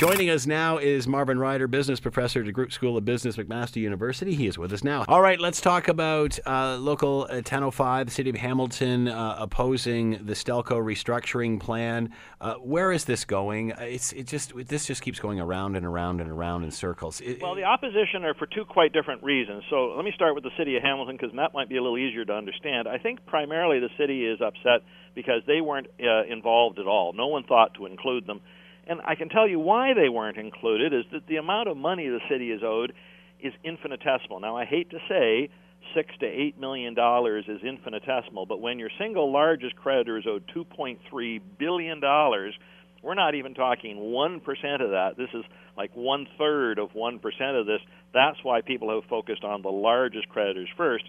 Joining us now is Marvin Ryder, business professor at the DeGroote School of Business, McMaster University. He is with us now. All right, let's talk about uh, local 1005, the city of Hamilton uh, opposing the Stelco restructuring plan. Uh, where is this going? It's it just this just keeps going around and around and around in circles. It, well, the opposition are for two quite different reasons. So let me start with the city of Hamilton because that might be a little easier to understand. I think primarily the city is upset because they weren't uh, involved at all. No one thought to include them. And I can tell you why they weren't included is that the amount of money the city is owed is infinitesimal. Now, I hate to say six to eight million dollars is infinitesimal, but when your single largest creditor is owed 2.3 billion dollars, we're not even talking one percent of that. This is like one third of one percent of this. That's why people have focused on the largest creditors first.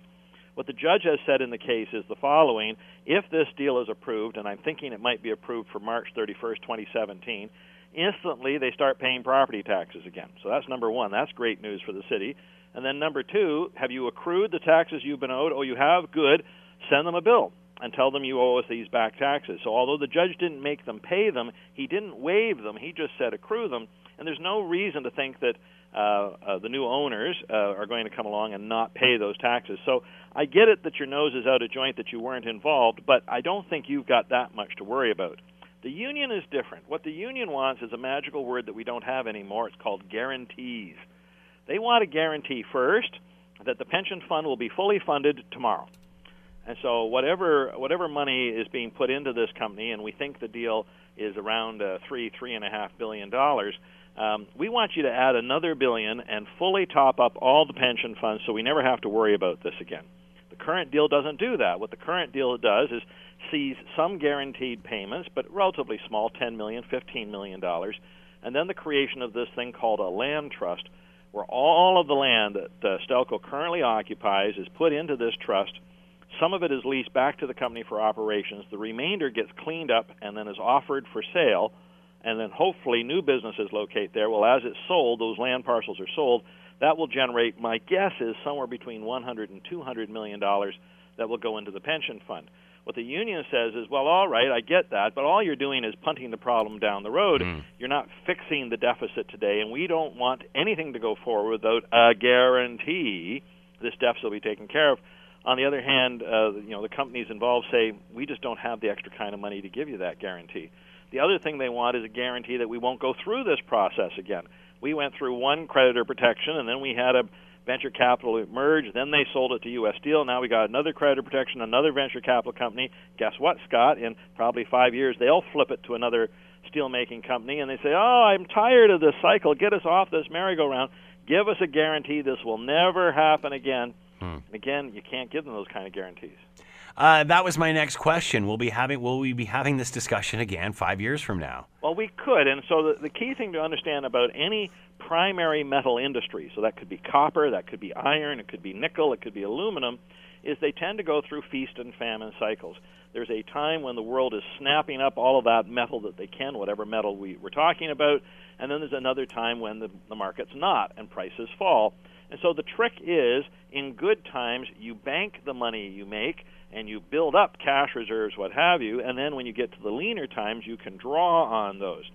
What the judge has said in the case is the following if this deal is approved, and I'm thinking it might be approved for March 31st, 2017, instantly they start paying property taxes again. So that's number one. That's great news for the city. And then number two, have you accrued the taxes you've been owed? Oh, you have? Good. Send them a bill and tell them you owe us these back taxes. So although the judge didn't make them pay them, he didn't waive them. He just said accrue them. And there's no reason to think that uh, uh, the new owners uh, are going to come along and not pay those taxes. So I get it that your nose is out of joint that you weren't involved, but I don't think you've got that much to worry about. The union is different. What the union wants is a magical word that we don't have anymore. It's called guarantees. They want a guarantee first that the pension fund will be fully funded tomorrow. And so whatever whatever money is being put into this company, and we think the deal is around uh, three three and a half billion dollars. Um, we want you to add another billion and fully top up all the pension funds, so we never have to worry about this again. The current deal doesn't do that. What the current deal does is sees some guaranteed payments, but relatively small, 10 million, 15 million dollars, and then the creation of this thing called a land trust, where all of the land that uh, Stelco currently occupies is put into this trust. Some of it is leased back to the company for operations. The remainder gets cleaned up and then is offered for sale, and then hopefully new businesses locate there. Well, as it's sold, those land parcels are sold. That will generate, my guess is somewhere between 100 and 200 million dollars that will go into the pension fund. What the union says is, well, all right, I get that, but all you're doing is punting the problem down the road. Mm. You're not fixing the deficit today, and we don't want anything to go forward without a guarantee this deficit will be taken care of. On the other hand, uh, you know the companies involved say we just don't have the extra kind of money to give you that guarantee. The other thing they want is a guarantee that we won't go through this process again. We went through one creditor protection, and then we had a venture capital merged. Then they sold it to U.S. Steel. Now we got another creditor protection, another venture capital company. Guess what, Scott? In probably five years, they'll flip it to another steel making company, and they say, "Oh, I'm tired of this cycle. Get us off this merry-go-round. Give us a guarantee this will never happen again." Hmm. And again, you can't give them those kind of guarantees. Uh, that was my next question. We'll be having will we be having this discussion again five years from now? Well, we could, and so the, the key thing to understand about any primary metal industry, so that could be copper, that could be iron, it could be nickel, it could be aluminum, is they tend to go through feast and famine cycles. There's a time when the world is snapping up all of that metal that they can, whatever metal we, we're talking about, and then there's another time when the, the market's not and prices fall. And so the trick is, in good times, you bank the money you make and you build up cash reserves, what have you, and then when you get to the leaner times, you can draw on those.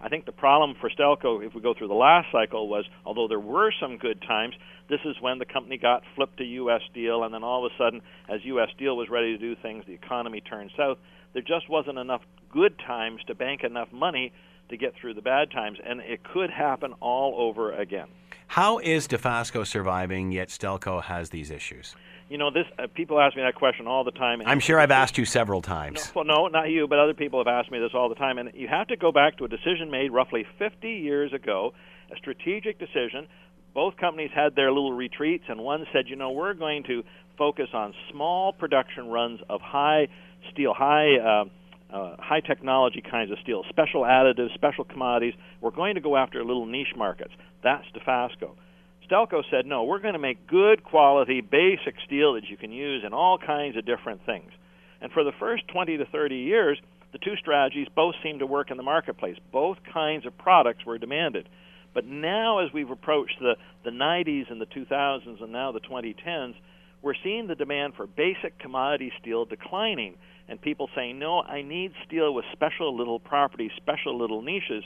I think the problem for Stelco, if we go through the last cycle, was although there were some good times, this is when the company got flipped to U.S. Steel, and then all of a sudden, as U.S. Steel was ready to do things, the economy turned south. There just wasn't enough good times to bank enough money to get through the bad times, and it could happen all over again. How is Dofasco surviving, yet Stelco has these issues? You know, this uh, people ask me that question all the time. I'm sure I've asked you several times. No, well, no, not you, but other people have asked me this all the time. And you have to go back to a decision made roughly 50 years ago, a strategic decision. Both companies had their little retreats, and one said, you know, we're going to focus on small production runs of high steel, high. Uh, uh, high technology kinds of steel, special additives, special commodities. We're going to go after little niche markets. That's Dofasco. Stelco said, no, we're going to make good quality, basic steel that you can use in all kinds of different things. And for the first 20 to 30 years, the two strategies both seemed to work in the marketplace. Both kinds of products were demanded. But now, as we've approached the, the 90s and the 2000s and now the 2010s, we're seeing the demand for basic commodity steel declining, and people saying, no, I need steel with special little properties, special little niches.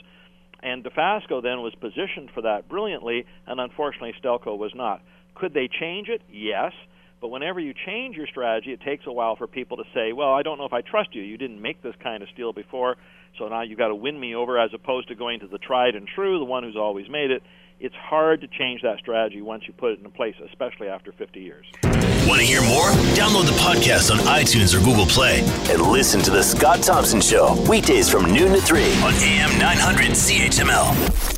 And Dofasco then was positioned for that brilliantly, and unfortunately, Stelco was not. Could they change it? Yes. But whenever you change your strategy, it takes a while for people to say, well, I don't know if I trust you. You didn't make this kind of steel before, so now you've got to win me over as opposed to going to the tried and true, the one who's always made it. It's hard to change that strategy once you put it in place, especially after 50 years. Want to hear more? Download the podcast on iTunes or Google Play and listen to The Scott Thompson Show weekdays from noon to 3 on AM 900 CHML.